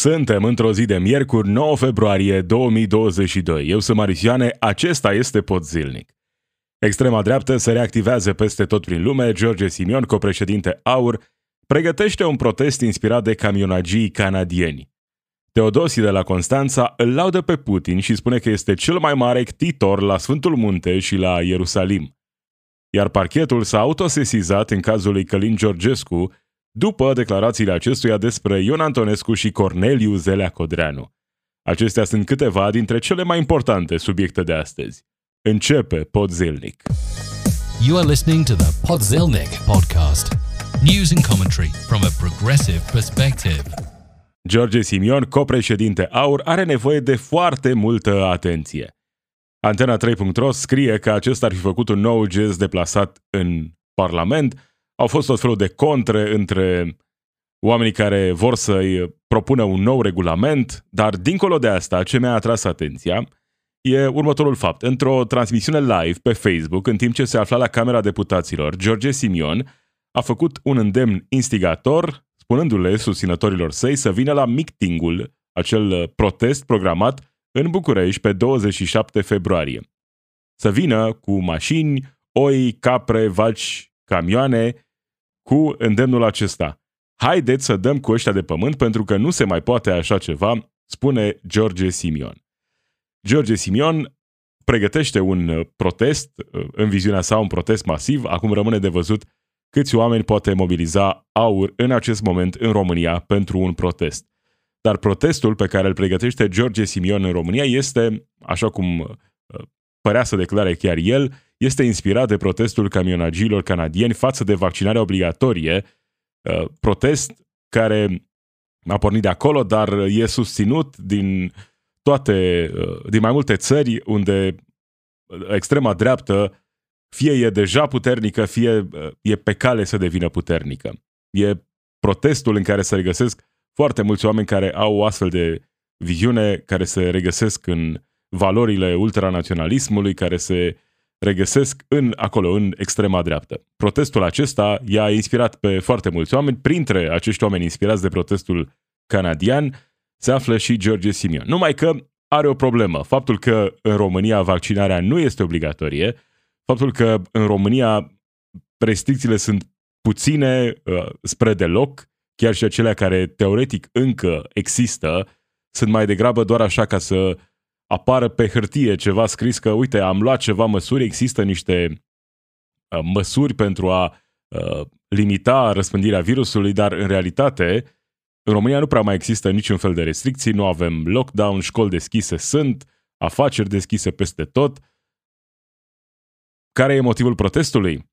Suntem într-o zi de miercuri, 9 februarie 2022. Eu sunt Marisioane, acesta este Pod Zilnic. Extrema dreaptă se reactivează peste tot prin lume, George Simion, copreședinte AUR, pregătește un protest inspirat de camionagii canadieni. Teodosi de la Constanța îl laudă pe Putin și spune că este cel mai mare ctitor la Sfântul Munte și la Ierusalim. Iar parchetul s-a autosesizat în cazul lui Călin Georgescu, după declarațiile acestuia despre Ion Antonescu și Corneliu Zelea Codreanu. Acestea sunt câteva dintre cele mai importante subiecte de astăzi. Începe Podzilnic. You are listening to the Podzilnic podcast. News and commentary from a progressive perspective. George Simion, copreședinte AUR, are nevoie de foarte multă atenție. Antena 3.ro scrie că acesta ar fi făcut un nou gest deplasat în Parlament, au fost tot felul de contre între oamenii care vor să-i propună un nou regulament, dar dincolo de asta, ce mi-a atras atenția e următorul fapt. Într-o transmisiune live pe Facebook, în timp ce se afla la Camera Deputaților, George Simion a făcut un îndemn instigator, spunându-le susținătorilor săi să vină la mictingul, acel protest programat în București pe 27 februarie. Să vină cu mașini, oi, capre, vaci, camioane cu îndemnul acesta. Haideți să dăm cu ăștia de pământ pentru că nu se mai poate așa ceva, spune George Simion. George Simion pregătește un uh, protest, uh, în viziunea sa un protest masiv, acum rămâne de văzut câți oameni poate mobiliza aur în acest moment în România pentru un protest. Dar protestul pe care îl pregătește George Simion în România este, așa cum uh, părea să declare chiar el, este inspirat de protestul camionagilor canadieni față de vaccinarea obligatorie, uh, protest care a pornit de acolo, dar e susținut din toate, uh, din mai multe țări unde extrema dreaptă fie e deja puternică, fie uh, e pe cale să devină puternică. E protestul în care se regăsesc foarte mulți oameni care au o astfel de viziune, care se regăsesc în valorile ultranaționalismului, care se regăsesc în, acolo, în extrema dreaptă. Protestul acesta i-a inspirat pe foarte mulți oameni. Printre acești oameni inspirați de protestul canadian se află și George Simion. Numai că are o problemă. Faptul că în România vaccinarea nu este obligatorie, faptul că în România restricțiile sunt puține uh, spre deloc, chiar și acelea care teoretic încă există, sunt mai degrabă doar așa ca să apară pe hârtie ceva scris că, uite, am luat ceva măsuri, există niște uh, măsuri pentru a uh, limita răspândirea virusului, dar în realitate în România nu prea mai există niciun fel de restricții, nu avem lockdown, școli deschise sunt, afaceri deschise peste tot. Care e motivul protestului?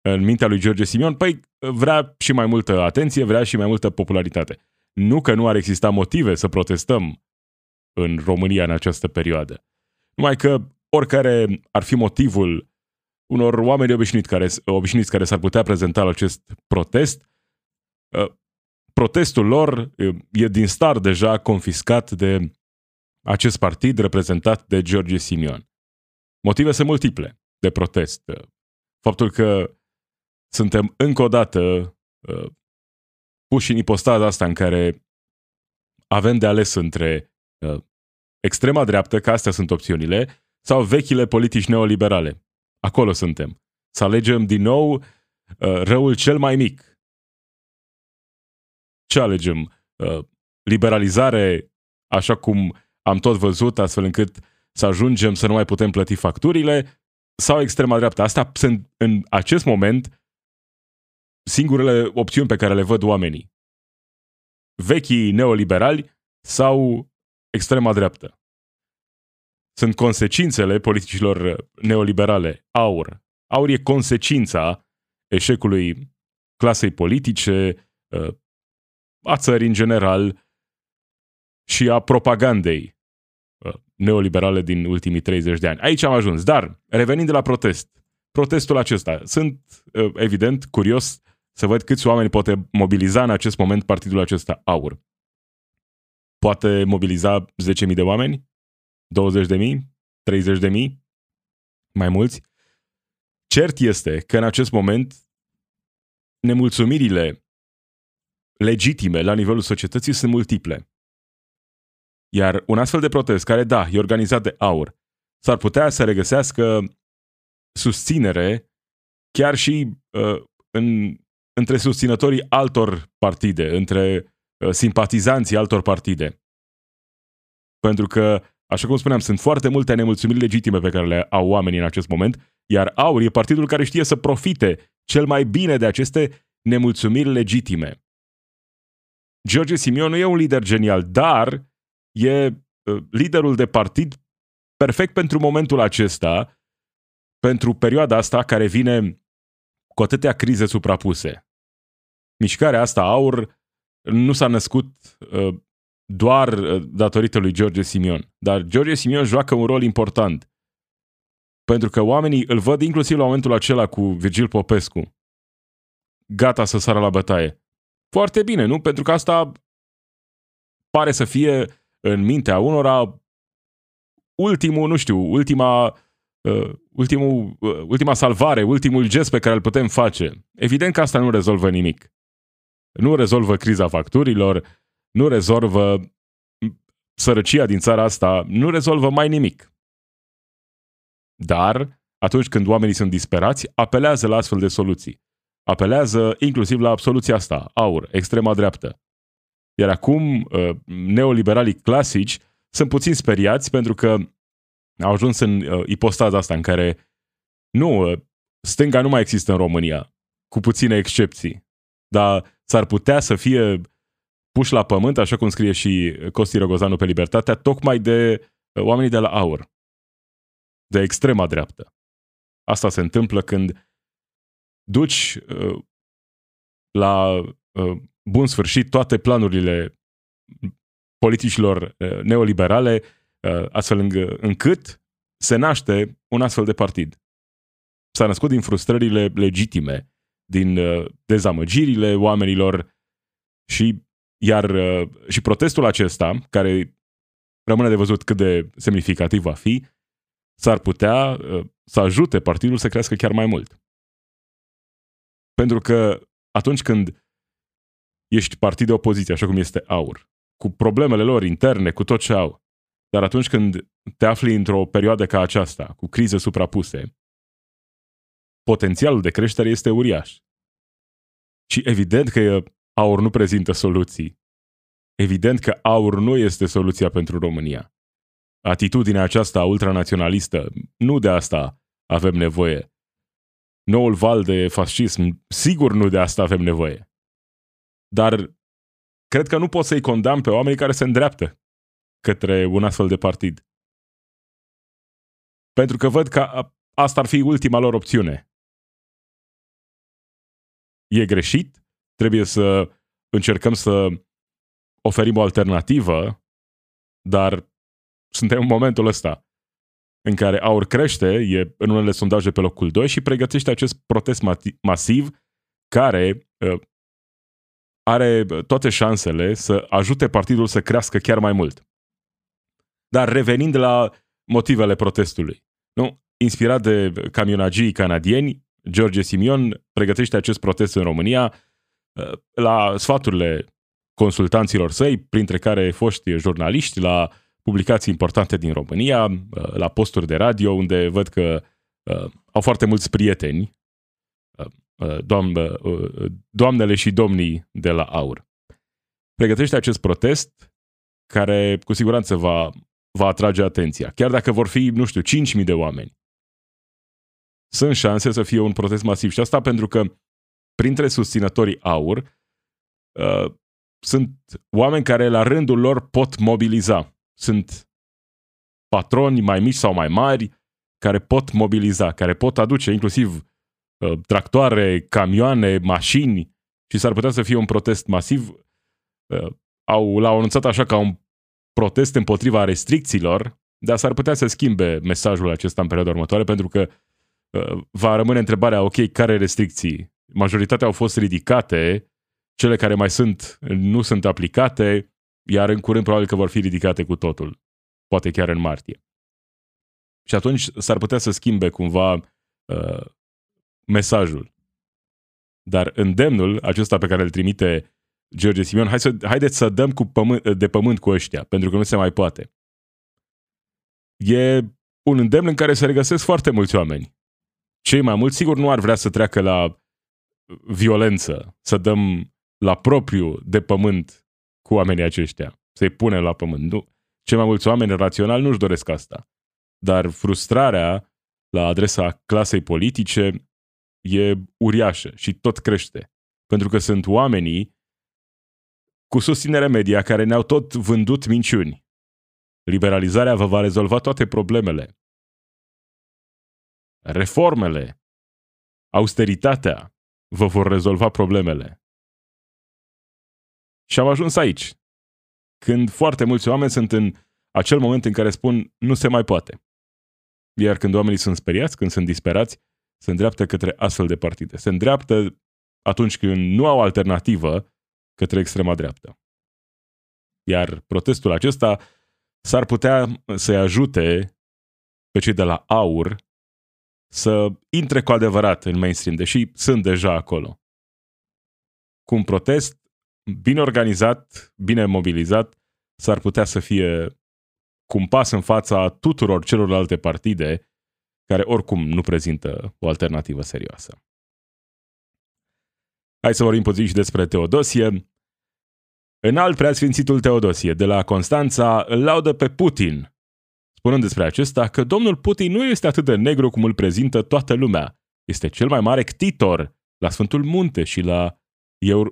În mintea lui George Simion, păi vrea și mai multă atenție, vrea și mai multă popularitate. Nu că nu ar exista motive să protestăm în România în această perioadă. Numai că oricare ar fi motivul unor oameni obișnuiți care, obișnuiți care s-ar putea prezenta la acest protest, ă, protestul lor e din start deja confiscat de acest partid reprezentat de George Simion. Motive sunt multiple de protest. Faptul că suntem încă o dată ă, puși în ipostaza asta în care avem de ales între ă, extrema dreaptă, că astea sunt opțiunile, sau vechile politici neoliberale. Acolo suntem. Să alegem din nou uh, răul cel mai mic. Ce alegem? Uh, liberalizare, așa cum am tot văzut, astfel încât să ajungem să nu mai putem plăti facturile, sau extrema dreaptă. Asta sunt în acest moment singurele opțiuni pe care le văd oamenii. Vechii neoliberali sau extrema dreaptă. Sunt consecințele politicilor neoliberale. Aur. Aur e consecința eșecului clasei politice, uh, a țării în general și a propagandei uh, neoliberale din ultimii 30 de ani. Aici am ajuns. Dar, revenind de la protest, protestul acesta, sunt, uh, evident, curios să văd câți oameni poate mobiliza în acest moment partidul acesta aur poate mobiliza 10.000 de oameni? 20.000? 30.000? Mai mulți? Cert este că în acest moment nemulțumirile legitime la nivelul societății sunt multiple. Iar un astfel de protest, care, da, e organizat de aur, s-ar putea să regăsească susținere chiar și uh, în, între susținătorii altor partide, între uh, simpatizanții altor partide. Pentru că, așa cum spuneam, sunt foarte multe nemulțumiri legitime pe care le au oamenii în acest moment, iar AUR e partidul care știe să profite cel mai bine de aceste nemulțumiri legitime. George Simion nu e un lider genial, dar e uh, liderul de partid perfect pentru momentul acesta, pentru perioada asta care vine cu atâtea crize suprapuse. Mișcarea asta aur nu s-a născut uh, doar uh, datorită lui George Simion, dar George Simion joacă un rol important. Pentru că oamenii îl văd inclusiv la momentul acela cu Virgil Popescu, gata să sară la bătaie. Foarte bine, nu? Pentru că asta pare să fie în mintea unora ultimul, nu știu, ultima, uh, ultimul, uh, ultima salvare, ultimul gest pe care îl putem face. Evident că asta nu rezolvă nimic. Nu rezolvă criza facturilor, nu rezolvă sărăcia din țara asta, nu rezolvă mai nimic. Dar, atunci când oamenii sunt disperați, apelează la astfel de soluții. Apelează inclusiv la absoluția asta, aur, extrema dreaptă. Iar acum, uh, neoliberalii clasici sunt puțin speriați pentru că au ajuns în uh, ipostaza asta în care nu, uh, stânga nu mai există în România, cu puține excepții, dar s-ar putea să fie puși la pământ, așa cum scrie și Costi Rogozanu pe Libertatea, tocmai de oamenii de la AUR, de extrema dreaptă. Asta se întâmplă când duci uh, la uh, bun sfârșit toate planurile politicilor uh, neoliberale, uh, astfel încât se naște un astfel de partid. S-a născut din frustrările legitime, din uh, dezamăgirile oamenilor și iar și protestul acesta, care rămâne de văzut cât de semnificativ va fi, s-ar putea să ajute partidul să crească chiar mai mult. Pentru că atunci când ești partid de opoziție, așa cum este AUR, cu problemele lor interne, cu tot ce au, dar atunci când te afli într-o perioadă ca aceasta, cu crize suprapuse, potențialul de creștere este uriaș. Și evident că AUR nu prezintă soluții. Evident că AUR nu este soluția pentru România. Atitudinea aceasta ultranaționalistă, nu de asta avem nevoie. Noul val de fascism, sigur nu de asta avem nevoie. Dar cred că nu pot să-i condamn pe oamenii care se îndreaptă către un astfel de partid. Pentru că văd că asta ar fi ultima lor opțiune. E greșit, trebuie să încercăm să oferim o alternativă, dar suntem în momentul ăsta în care aur crește, e în unele sondaje pe locul 2 și pregătește acest protest masiv care uh, are toate șansele să ajute partidul să crească chiar mai mult. Dar revenind la motivele protestului, nu? inspirat de camionagii canadieni, George Simion pregătește acest protest în România uh, la sfaturile consultanților săi, printre care foști jurnaliști, la publicații importante din România, uh, la posturi de radio, unde văd că uh, au foarte mulți prieteni Uh, doamnă, uh, doamnele și domnii de la AUR. Pregătește acest protest care cu siguranță va, va atrage atenția. Chiar dacă vor fi, nu știu, 5.000 de oameni. Sunt șanse să fie un protest masiv. Și asta pentru că printre susținătorii AUR uh, sunt oameni care la rândul lor pot mobiliza. Sunt patroni mai mici sau mai mari care pot mobiliza, care pot aduce inclusiv Uh, tractoare, camioane, mașini și s-ar putea să fie un protest masiv. Uh, au, l-au anunțat așa ca un protest împotriva restricțiilor, dar s-ar putea să schimbe mesajul acesta în perioada următoare pentru că uh, va rămâne întrebarea, ok, care restricții? Majoritatea au fost ridicate, cele care mai sunt nu sunt aplicate, iar în curând probabil că vor fi ridicate cu totul, poate chiar în martie. Și atunci s-ar putea să schimbe cumva uh, mesajul. Dar îndemnul acesta pe care îl trimite George Simion, hai să, haideți să dăm cu pământ, de pământ cu ăștia, pentru că nu se mai poate. E un îndemn în care se regăsesc foarte mulți oameni. Cei mai mulți, sigur, nu ar vrea să treacă la violență, să dăm la propriu de pământ cu oamenii aceștia, să-i punem la pământ. Nu. Cei mai mulți oameni raționali nu-și doresc asta. Dar frustrarea la adresa clasei politice e uriașă și tot crește. Pentru că sunt oamenii cu susținere media care ne-au tot vândut minciuni. Liberalizarea vă va rezolva toate problemele. Reformele, austeritatea vă vor rezolva problemele. Și am ajuns aici, când foarte mulți oameni sunt în acel moment în care spun nu se mai poate. Iar când oamenii sunt speriați, când sunt disperați, se îndreaptă către astfel de partide. Se îndreaptă atunci când nu au alternativă către extrema dreaptă. Iar protestul acesta s-ar putea să-i ajute pe cei de la AUR să intre cu adevărat în mainstream, deși sunt deja acolo. Cu un protest bine organizat, bine mobilizat, s-ar putea să fie cu un pas în fața tuturor celorlalte partide care oricum nu prezintă o alternativă serioasă. Hai să vorbim puțin și despre Teodosie. În alt preasfințitul Teodosie de la Constanța îl laudă pe Putin, spunând despre acesta că domnul Putin nu este atât de negru cum îl prezintă toată lumea. Este cel mai mare ctitor la Sfântul Munte și la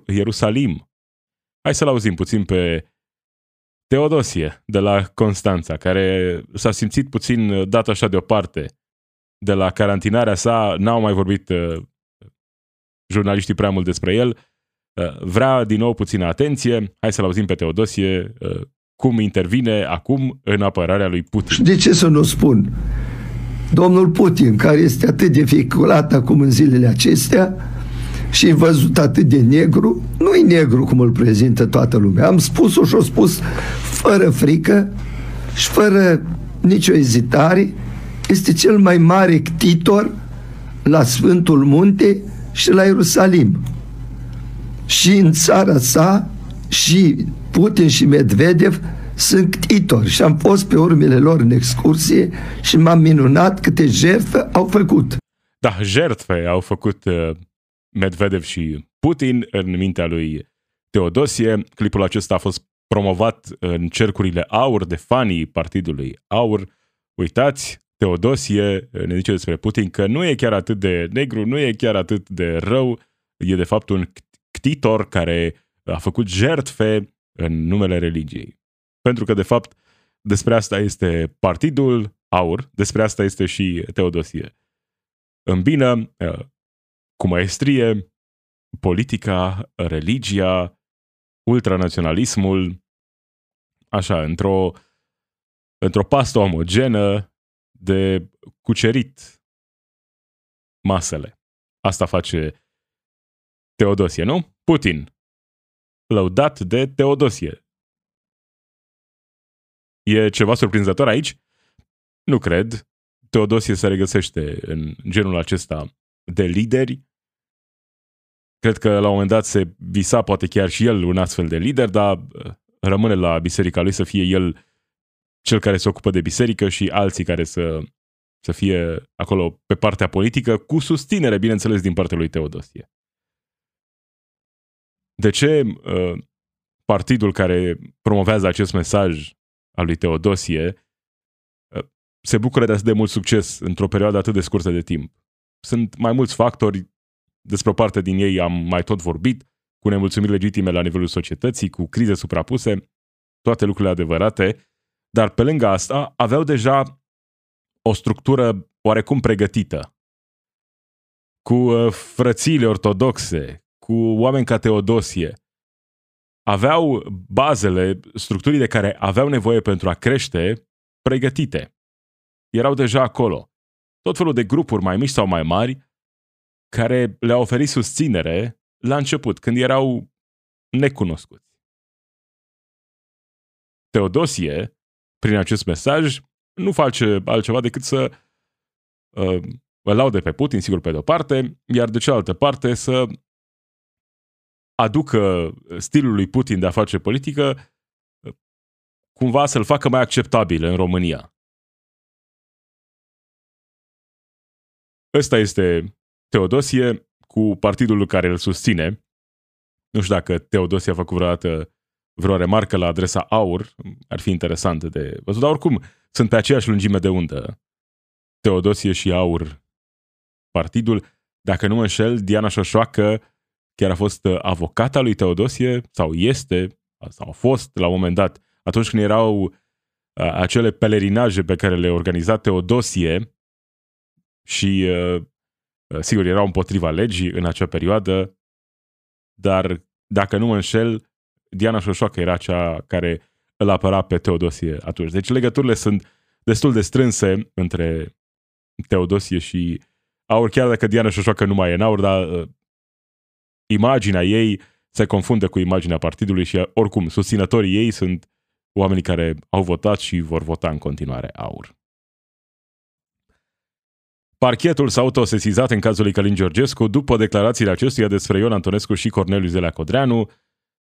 Ierusalim. Hai să-l auzim puțin pe Teodosie de la Constanța, care s-a simțit puțin dat așa deoparte de la carantinarea sa, n-au mai vorbit uh, jurnaliștii prea mult despre el, uh, vrea din nou puțină atenție. Hai să-l auzim pe Teodosie uh, cum intervine acum în apărarea lui Putin. Și de ce să nu spun? Domnul Putin, care este atât de vehiculat acum în zilele acestea și văzut atât de negru, nu e negru cum îl prezintă toată lumea. Am spus-o și-o spus fără frică și fără nicio ezitare. Este cel mai mare ctitor la Sfântul Munte și la Ierusalim. Și în țara sa și Putin și Medvedev sunt ctitori și am fost pe urmele lor în excursie și m-am minunat câte jertfe au făcut. Da, jertfe au făcut uh, Medvedev și Putin în mintea lui Teodosie. Clipul acesta a fost promovat în cercurile aur de fanii partidului aur. Uitați, Teodosie ne zice despre Putin că nu e chiar atât de negru, nu e chiar atât de rău, e de fapt un ctitor care a făcut jertfe în numele religiei. Pentru că, de fapt, despre asta este Partidul Aur, despre asta este și Teodosie. Îmbină uh, cu maestrie politica, religia, ultranaționalismul, așa, într-o, într-o pastă omogenă de cucerit masele. Asta face Teodosie, nu? Putin, lăudat de Teodosie. E ceva surprinzător aici? Nu cred. Teodosie se regăsește în genul acesta de lideri. Cred că la un moment dat se visa poate chiar și el un astfel de lider, dar uh, rămâne la biserica lui să fie el cel care se ocupă de biserică și alții care să, să fie acolo pe partea politică, cu susținere, bineînțeles, din partea lui Teodosie. De ce uh, partidul care promovează acest mesaj al lui Teodosie uh, se bucură de atât de mult succes într-o perioadă atât de scurtă de timp? Sunt mai mulți factori, despre o parte din ei am mai tot vorbit, cu nemulțumiri legitime la nivelul societății, cu crize suprapuse, toate lucrurile adevărate, dar pe lângă asta aveau deja o structură oarecum pregătită, cu uh, frățiile ortodoxe, cu oameni ca Teodosie, aveau bazele, structurile care aveau nevoie pentru a crește, pregătite. Erau deja acolo. Tot felul de grupuri mai mici sau mai mari care le-au oferit susținere la început, când erau necunoscuți. Teodosie, prin acest mesaj, nu face altceva decât să uh, îl laude pe Putin, sigur, pe de-o parte, iar de cealaltă parte să aducă stilul lui Putin de a face politică, cumva să-l facă mai acceptabil în România. Ăsta este Teodosie cu partidul care îl susține. Nu știu dacă Teodosie a făcut vreodată vreo remarcă la adresa AUR, ar fi interesant de văzut, dar oricum sunt pe aceeași lungime de undă. Teodosie și AUR, partidul. Dacă nu mă înșel, Diana Șoșoacă chiar a fost avocata lui Teodosie, sau este, sau a fost la un moment dat, atunci când erau acele pelerinaje pe care le organiza Teodosie și, sigur, erau împotriva legii în acea perioadă, dar dacă nu mă înșel, Diana Șoșoacă era cea care îl apăra pe Teodosie atunci. Deci legăturile sunt destul de strânse între Teodosie și Aur, chiar dacă Diana Șoșoacă nu mai e în Aur, dar uh, imaginea ei se confundă cu imaginea partidului și oricum susținătorii ei sunt oamenii care au votat și vor vota în continuare Aur. Parchetul s-a autosesizat în cazul lui Călin Georgescu după declarațiile acestuia despre Ion Antonescu și Corneliu Zelea Codreanu.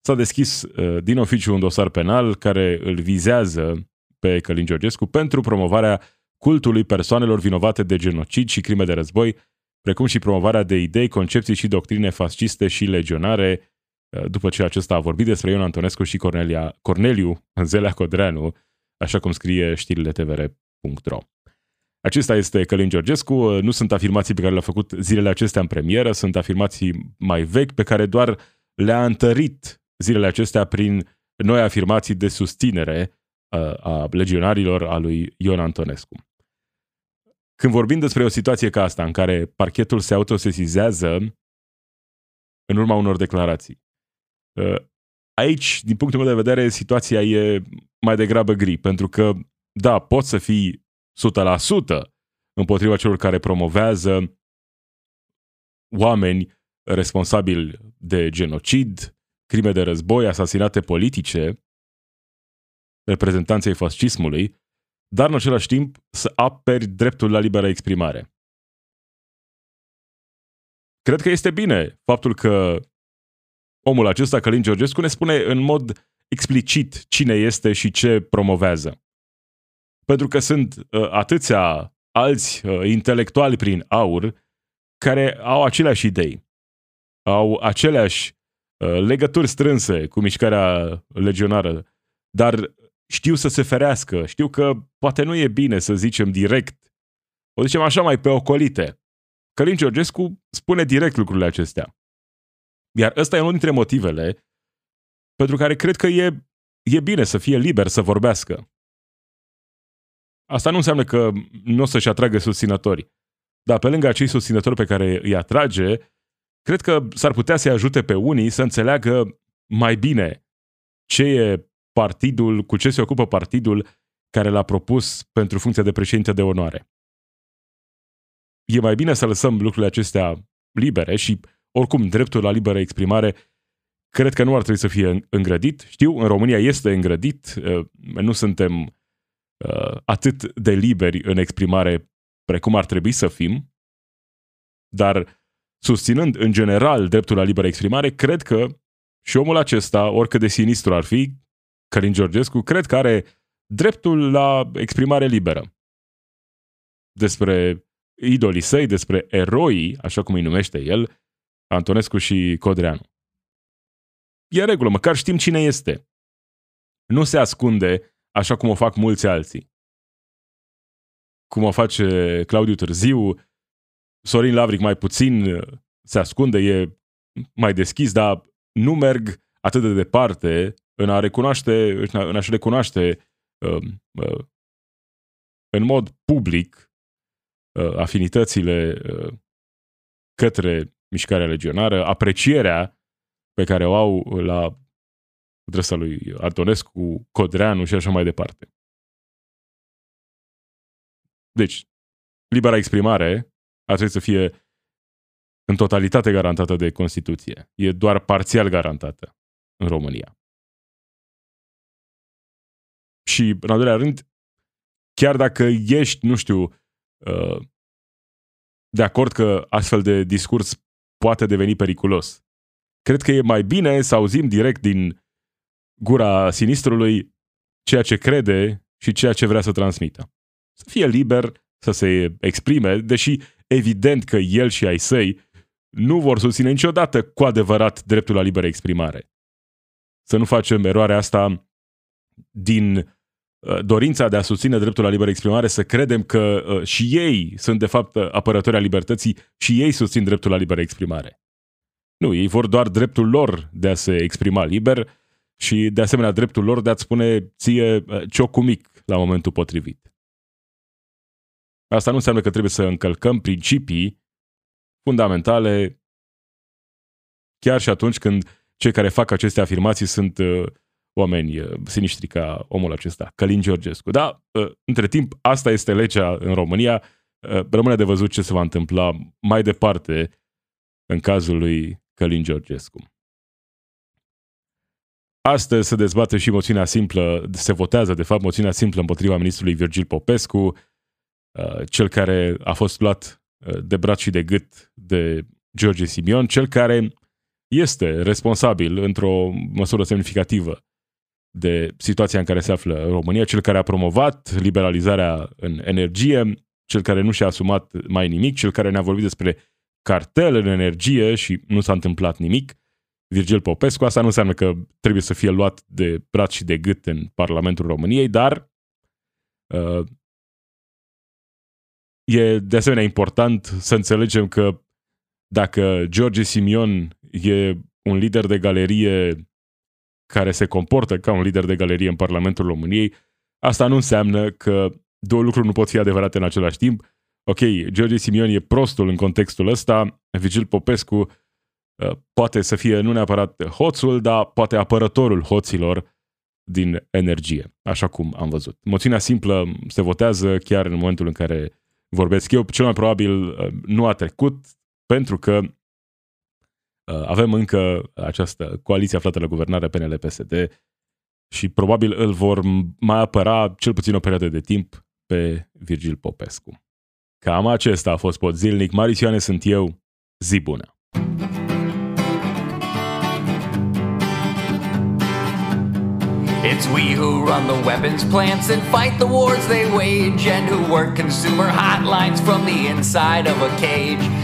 S-a deschis uh, din oficiu un dosar penal care îl vizează pe Călin Georgescu pentru promovarea cultului persoanelor vinovate de genocid și crime de război, precum și promovarea de idei, concepții și doctrine fasciste și legionare, uh, după ce acesta a vorbit despre Ion Antonescu și Cornelia, Corneliu Zelea Codreanu, așa cum scrie știrile tvr.ro. Acesta este Călin Georgescu, uh, nu sunt afirmații pe care le-a făcut zilele acestea în premieră, sunt afirmații mai vechi pe care doar le-a întărit zilele acestea prin noi afirmații de susținere uh, a legionarilor a lui Ion Antonescu. Când vorbim despre o situație ca asta, în care parchetul se autosesizează în urma unor declarații, uh, aici, din punctul meu de vedere, situația e mai degrabă gri, pentru că, da, poți să fii 100% împotriva celor care promovează oameni responsabili de genocid, crime de război, asasinate politice, reprezentanței fascismului, dar în același timp să aperi dreptul la liberă exprimare. Cred că este bine faptul că omul acesta, Călin Georgescu, ne spune în mod explicit cine este și ce promovează. Pentru că sunt uh, atâția alți uh, intelectuali prin aur care au aceleași idei, au aceleași uh, legături strânse cu mișcarea legionară, dar știu să se ferească, știu că poate nu e bine să zicem direct, o zicem așa mai pe ocolite. Călin Georgescu spune direct lucrurile acestea. Iar ăsta e unul dintre motivele pentru care cred că e, e bine să fie liber să vorbească. Asta nu înseamnă că nu o să-și atragă susținători. Dar pe lângă acei susținători pe care îi atrage, cred că s-ar putea să-i ajute pe unii să înțeleagă mai bine ce e partidul, cu ce se ocupă partidul care l-a propus pentru funcția de președinte de onoare. E mai bine să lăsăm lucrurile acestea libere și, oricum, dreptul la liberă exprimare cred că nu ar trebui să fie îngrădit. Știu, în România este îngrădit, uh, nu suntem uh, atât de liberi în exprimare precum ar trebui să fim, dar susținând în general dreptul la liberă exprimare, cred că și omul acesta, oricât de sinistru ar fi, Călin Georgescu, cred că are dreptul la exprimare liberă. Despre idolii săi, despre eroi, așa cum îi numește el, Antonescu și Codreanu. E regulă, măcar știm cine este. Nu se ascunde așa cum o fac mulți alții. Cum o face Claudiu Târziu, Sorin Lavric mai puțin se ascunde, e mai deschis, dar nu merg atât de departe în a recunoaște, în a-și recunoaște uh, uh, în mod public uh, afinitățile uh, către mișcarea legionară, aprecierea pe care o au la adresa lui Antonescu, Codreanu și așa mai departe. Deci, libera exprimare ar trebui să fie în totalitate garantată de Constituție. E doar parțial garantată în România. Și, în al doilea rând, chiar dacă ești, nu știu, uh, de acord că astfel de discurs poate deveni periculos, cred că e mai bine să auzim direct din gura sinistrului ceea ce crede și ceea ce vrea să transmită. Să fie liber să se exprime, deși evident că el și ai săi nu vor susține niciodată cu adevărat dreptul la liberă exprimare. Să nu facem eroarea asta din uh, dorința de a susține dreptul la liberă exprimare, să credem că uh, și ei sunt de fapt apărători a libertății și ei susțin dreptul la liberă exprimare. Nu, ei vor doar dreptul lor de a se exprima liber și de asemenea dreptul lor de a-ți spune ție uh, ciocul mic la momentul potrivit. Asta nu înseamnă că trebuie să încălcăm principii fundamentale chiar și atunci când cei care fac aceste afirmații sunt uh, oameni uh, siniștri ca omul acesta, Călin Georgescu. Da, uh, între timp, asta este legea în România. Uh, rămâne de văzut ce se va întâmpla mai departe în cazul lui Călin Georgescu. Astăzi se dezbate și moțiunea simplă, se votează de fapt moțiunea simplă împotriva ministrului Virgil Popescu, uh, cel care a fost luat uh, de braț și de gât de George Simion, cel care este responsabil într-o măsură semnificativă de situația în care se află România, cel care a promovat liberalizarea în energie, cel care nu și-a asumat mai nimic, cel care ne-a vorbit despre cartel în energie și nu s-a întâmplat nimic, Virgil Popescu. Asta nu înseamnă că trebuie să fie luat de braț și de gât în Parlamentul României, dar uh, e de asemenea important să înțelegem că dacă George Simion e un lider de galerie care se comportă ca un lider de galerie în Parlamentul României, asta nu înseamnă că două lucruri nu pot fi adevărate în același timp. Ok, George Simion e prostul în contextul ăsta, Vigil Popescu uh, poate să fie nu neapărat hoțul, dar poate apărătorul hoților din energie, așa cum am văzut. Moțiunea simplă se votează chiar în momentul în care vorbesc eu. Cel mai probabil uh, nu a trecut, pentru că uh, avem încă această coaliție aflată la guvernare PNL-PSD și probabil îl vor mai apăra cel puțin o perioadă de timp pe Virgil Popescu. Cam acesta a fost pot zilnic. Marisioane sunt eu. Zi bună! It's we who run the weapons plants and fight the wars they wage, and who work consumer hotlines from the inside of a cage.